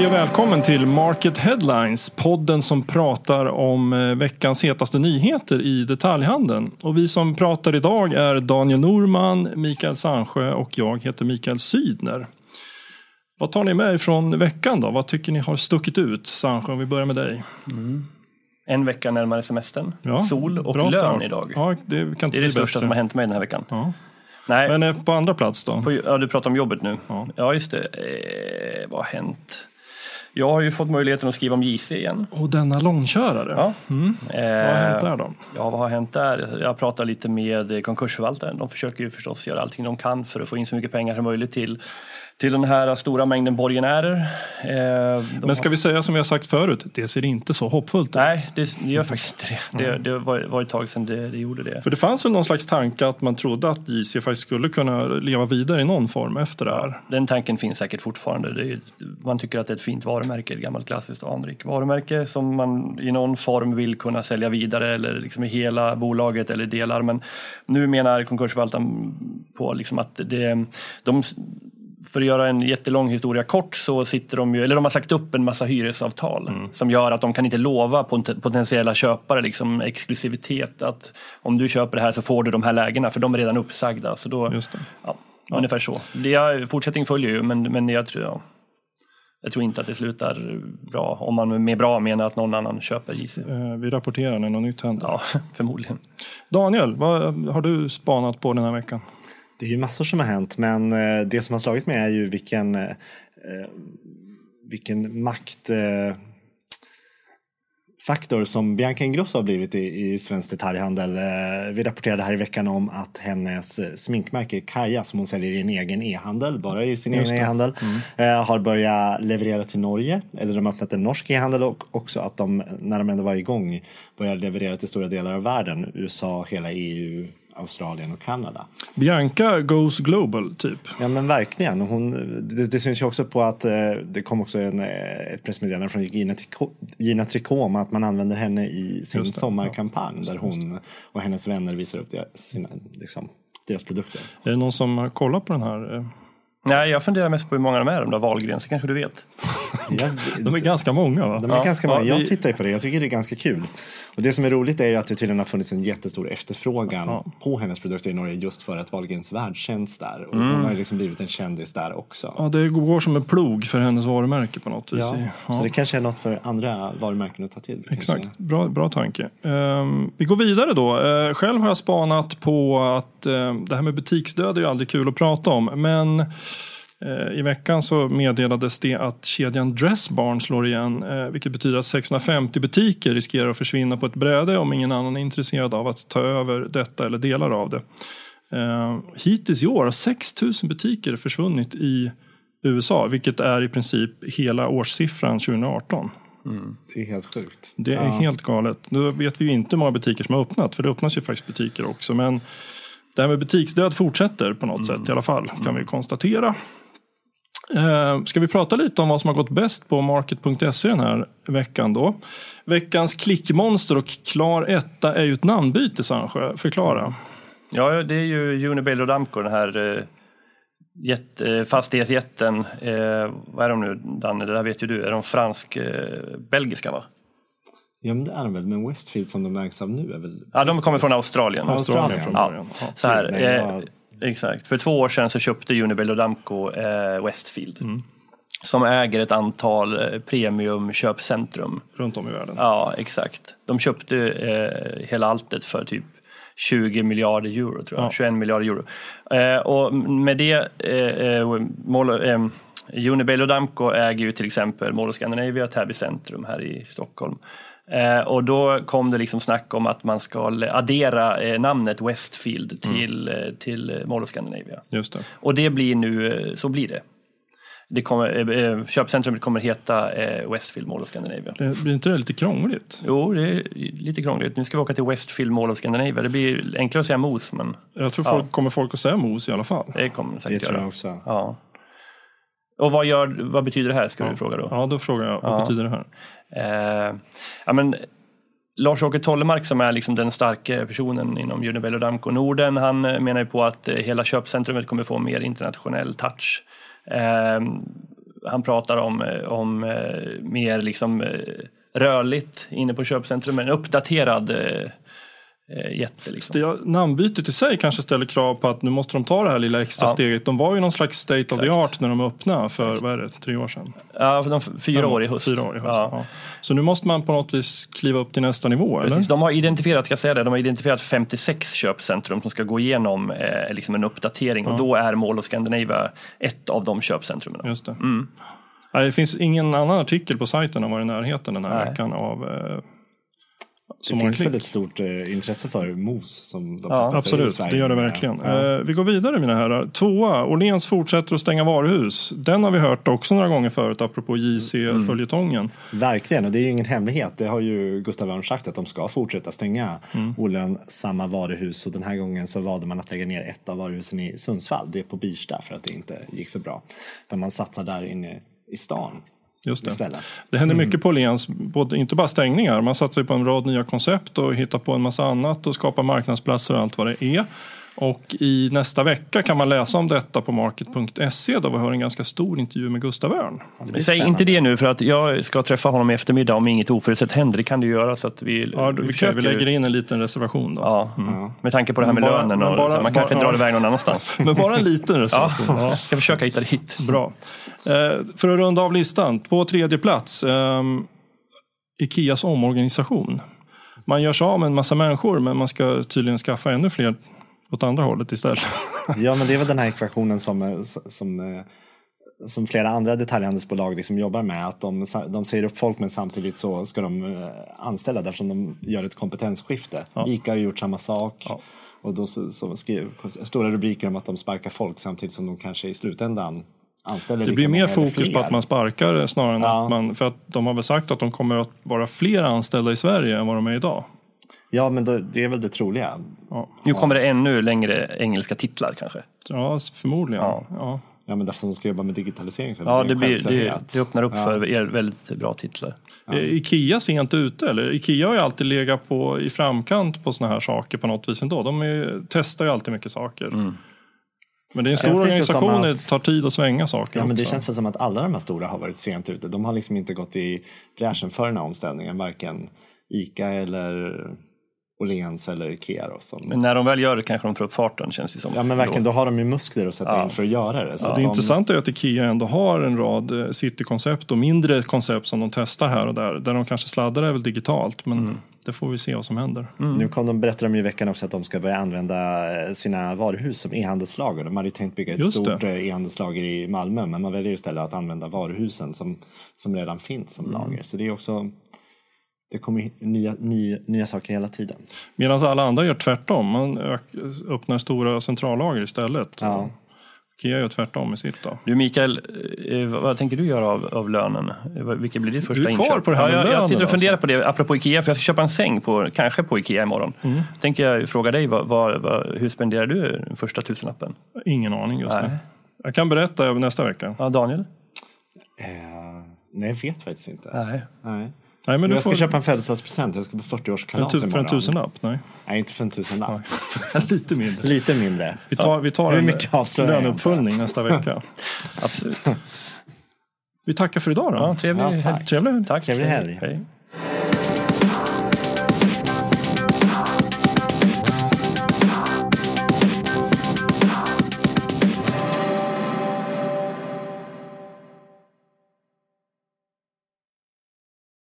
Hej och välkommen till Market Headlines, podden som pratar om eh, veckans hetaste nyheter i detaljhandeln. Och vi som pratar idag är Daniel Norman, Mikael Sandsjö och jag heter Mikael Sydner. Vad tar ni med er från veckan då? Vad tycker ni har stuckit ut? Sandsjö, om vi börjar med dig. En vecka närmare semestern. Ja, Sol och lön start. idag. Ja, det, Det är bli det största som har hänt mig den här veckan. Ja. Nej, Men eh, på andra plats då? på, ja, du pratar om jobbet nu. Ja. Ja, just det. Eh, vad har hänt? Jag har ju fått möjligheten att skriva om JC igen. Och denna långkörare. Ja. Mm. Eh, Vad har hänt där då? Ja, vad har hänt där? Jag pratar lite med konkursförvaltaren. De försöker ju förstås göra allting de kan för att få in så mycket pengar som möjligt till, till den här stora mängden borgenärer. Eh, Men ska vi säga som vi har sagt förut, det ser inte så hoppfullt ut. Nej, det, det gör faktiskt inte det. Det, det var, var ett tag sedan det, det gjorde det. För det fanns väl någon slags tanke att man trodde att JC faktiskt skulle kunna leva vidare i någon form efter det här. Den tanken finns säkert fortfarande. Är, man tycker att det är ett fint varumärke, ett gammalt klassiskt anrikt varumärke som man i någon form vill kunna sälja vidare eller liksom i hela bolaget eller delar. Men nu menar konkursförvaltaren på liksom att det, de, för att göra en jättelång historia kort så sitter de ju, eller de har sagt upp en massa hyresavtal som gör att de kan inte lova pot- potentiella köpare liksom exklusivitet att om du köper det här så får du de här lägena för de är redan uppsagda. Så då, Just det. Ja, ungefär så. Det, är- fortsättning följer ju, men, men jag, tror, ja, jag tror inte att det slutar bra. Om man med bra menar att någon annan köper JC. Eh, Vi rapporterar när något nytt händer. Ja, förmodligen. Daniel, vad har du spanat på den här veckan? Det är ju massor som har hänt men eh, det som har slagit mig är ju vilken, eh, eh, vilken makt eh, faktor som Bianca Ingrosso har blivit i, i svensk detaljhandel. Vi rapporterade här i veckan om att hennes sminkmärke Kaja som hon säljer i en egen e-handel, bara i sin egen e-handel, eh, har börjat leverera till Norge. Eller de har öppnat en norsk e-handel och också att de, när de ändå var igång, började leverera till stora delar av världen. USA, hela EU, Australien och Kanada. Bianca goes global, typ. Ja men verkligen. Hon, det, det syns ju också på att eh, det kom också en, eh, ett pressmeddelande från Gina, Tricot, Gina Tricot om att man använder henne i sin det, sommarkampanj där hon och hennes vänner visar upp deras, sina, liksom, deras produkter. Är det någon som har kollat på den här? eh? Nej, jag funderar mest på hur många de är, de där Wahlgren, så kanske du vet. Jag, De är ganska många va? de är ganska många. Ja, Jag tittar ju på det. Jag tycker det är ganska kul. Och det som är roligt är ju att det tydligen har funnits en jättestor efterfrågan Ja. på hennes produkter i Norge just för att Wahlgrens värld känns där. Och hon har ju liksom blivit en kändis där också. Ja, det går som en plog för hennes varumärke på något vis. Ja, Ja. Så det kanske är något för andra varumärken att ta till. kanske. Exakt, bra, bra tanke. Ehm, vi går vidare då. Eh, själv har jag spanat på att eh, det här med butiksdöd är ju aldrig kul att prata om. Men i veckan så meddelades det att kedjan Dressbarn slår igen. Eh, vilket betyder att 650 butiker riskerar att försvinna på ett bräde om ingen annan är intresserad av att ta över detta eller delar av det. Eh, hittills i år har 6 000 butiker försvunnit i USA. Vilket är i princip hela årssiffran 2018. Det är helt sjukt. Det är Ja. helt galet. Nu vet vi ju inte hur många butiker som har öppnat, för det öppnas ju faktiskt butiker också. Men det här med butiksdöd fortsätter på något sätt i alla fall, kan vi konstatera. Eh, ska vi prata lite om vad som har gått bäst på market.se den här veckan då? Veckans klickmonster och klar etta är ju ett namnbyte, Sandsjö. Förklara. Ja, det är ju Unibail Rodamco, den här eh, eh, fastighetsjätten. Eh, vad är de nu, Danne? Det där vet ju du. Är de fransk-belgiska, va? Ja men det är de väl, men Westfield som de ägs av nu är väl... Ja, de kommer från Australien. Australien från Ja. Så här, Nej, eh, exakt. För två år sedan så köpte Unibail Rodamco eh, Westfield. Som äger ett antal eh, premiumköpcentrum. Runt om i världen. Ja, exakt. De köpte eh, hela alltet för typ 20 miljarder euro, tror jag. Ja. 21 miljarder euro. Eh, och med det, eh, eh, Mall, eh, Unibail och Damco äger ju till exempel Mall of Scandinavia, Täby centrum här i Stockholm. Eh, och då kom det liksom snack om att man ska addera eh, namnet Westfield till, eh, till eh, Mall of Scandinavia. Just det. Och det blir nu, eh, så blir det. det kommer, eh, eh, köpcentrumet kommer heta eh, Westfield Mall of Scandinavia. Det blir inte det lite krångligt? Jo, det är lite krångligt. Nu ska vi åka till Westfield Mall of Scandinavia. Det blir enklare att säga Mos, men Jag tror Ja. folk, kommer folk att säga mos i alla fall. det kommer det Det säkert tror jag göra. också. Ja. Och vad, gör, vad betyder det här, ska du fråga då? Ja, då frågar jag. Vad Ja. betyder det här? Eh, ja, men, Lars-Åke Tollemark som är liksom den starka personen inom Unibail och Damco Norden, han eh, menar ju på att eh, hela köpcentrumet kommer få mer internationell touch. Eh, han pratar om, eh, om mer liksom rörligt inne på köpcentrum, en uppdaterad jätte. Liksom. Det, namnbytet i sig kanske ställer krav på att nu måste de ta det här lilla extra Ja. steget. De var ju någon slags state of the Exakt. art när de öppnade för, vad är det, tre år sedan? Ja, för de, fyra år i höst. Fyra år i höst. Ja. Ja. Så nu måste man på något vis kliva upp till nästa nivå, eller? Precis, de har identifierat, ska säga det, de har identifierat 56 köpcentrum som ska gå igenom eh, liksom en uppdatering och då är Mall of Scandinavia ett av de köpcentrumen. Just det. Mm. Nej, det finns ingen annan artikel på sajten som var i närheten den här Nej. veckan av eh, som har finns väl ett stort eh, intresse för mos som de Ja, Absolut, det gör det verkligen. Ja. Eh, vi går vidare mina herrar. Tvåa, Åhléns fortsätter att stänga varuhus. Den har vi hört också några gånger förut apropå JC-följetongen. Verkligen, och det är ju ingen hemlighet. Det har ju Gustav Örn sagt att de ska fortsätta stänga Mm. olönsamma varuhus. Och den här gången så valde man att lägga ner ett av varuhusen i Sundsvall. Det är på Birsta för att det inte gick så bra. Utan man satsar där inne i stan Just det. istället. Det händer mycket på Åhléns, både, inte bara stängningar. Man satsar på en rad nya koncept och hittar på en massa annat och skapar marknadsplatser och allt vad det är. Och i nästa vecka kan man läsa om detta på market.se där vi har en ganska stor intervju med Gustav Örn. Säg spännande. inte det nu för att jag ska träffa honom i eftermiddag om inget oförutsett händer. Det kan ju göra så att vi, Ja, vi, försöker- vi lägger in en liten reservation då. Ja, med tanke på det här med bara- lönen och bara- så, man kanske bara- drar ja. iväg någon annanstans. Men bara en liten Ja, reservation. Ja. ska försöka hitta dit. Bra. Eh, för att runda av listan, på tredje plats. ehm, Ikeas omorganisation. Man gör sig av med en massa människor men man ska tydligen skaffa ännu fler åt andra hållet istället. Ja, men det är väl den här ekvationen som, eh, som, eh, som flera andra detaljhandelsbolag liksom jobbar med. Att de, de säger upp folk men samtidigt så ska de eh, anställa eftersom de gör ett kompetensskifte. Ica har gjort samma sak. Och då så, så skrev stora rubriker om att de sparkar folk samtidigt som de kanske i slutändan anställer Det blir mer fokus på att man sparkar snarare än Ja. att man... För att de har väl sagt att de kommer att vara fler anställda i Sverige än vad de är idag. Ja, men då, det är väl det troliga. Nu kommer det ännu längre engelska titlar kanske. Ja, förmodligen. Ja. Ja. Ja, men eftersom de ska jobba med digitalisering så är Ja, det det, blir, det, det öppnar upp Ja. för er väldigt bra titlar. Är Ikea sent ute eller? Ikea har ju alltid legat på, i framkant på såna här saker på något vis ändå. De är, testar ju alltid mycket saker. Mm. Men det är en stor det organisation, det tar tid att svänga saker Ja, men det också. känns väl som att alla de här stora har varit sent ute. De har liksom inte gått i bräschen för den här omställningen, varken Ica eller Åhléns eller Ikea. Då, som... Men när de väl gör det kanske de får upp farten känns det som. Ja men verkligen, då har de ju muskler att sätta Ja. in för att göra det. Så Ja, att det de... intressanta är att Ikea ändå har en rad eh, citykoncept och mindre koncept som de testar här och där. Där de kanske sladdar är väl digitalt, men Mm. det får vi se vad som händer. Nu kom de, berättade de i veckan också att de ska börja använda eh, sina varuhus som e-handelslager. De hade ju tänkt bygga ett Just stort det. eh, e-handelslager i Malmö men man väljer istället att använda varuhusen som, som redan finns som Mm. lager. Så det är också det kommer nya, nya, nya saker hela tiden. Medan alla andra gör tvärtom. Man öppnar stora centrallager istället. Ja. Ikea gör tvärtom i sitt då. Du Mikael, eh, vad, vad tänker du göra av, av lönen? Eh, Vilket blir ditt första Du är kvar inköp? på det här ja, med jag, jag lönen sitter och alltså. funderar på det, apropå Ikea, för jag ska köpa en säng, på, kanske på Ikea imorgon. Mm. Tänker jag fråga dig, vad, vad, vad, hur spenderar du den första tusenlappen? Ingen aning just Nej. nu. Jag kan berätta nästa vecka. Ja, Daniel? Eh, nej, jag vet faktiskt inte. Nej. Nej. Nej, men du jag ska får köpa en födelsedagspresent. Jag ska på en 40-årskalas tu- för en imorgon. tusenlapp. Nej, Nej, inte för en tusenlapp. lite mindre. Lite mindre. Vi tar, vi tar Hur en löneuppföljning nästa vecka. Absolut. Vi tackar för idag då. Ja, trevlig Ja, helg. tack. Trevlig helg. Tack. Trevlig helg. Hej.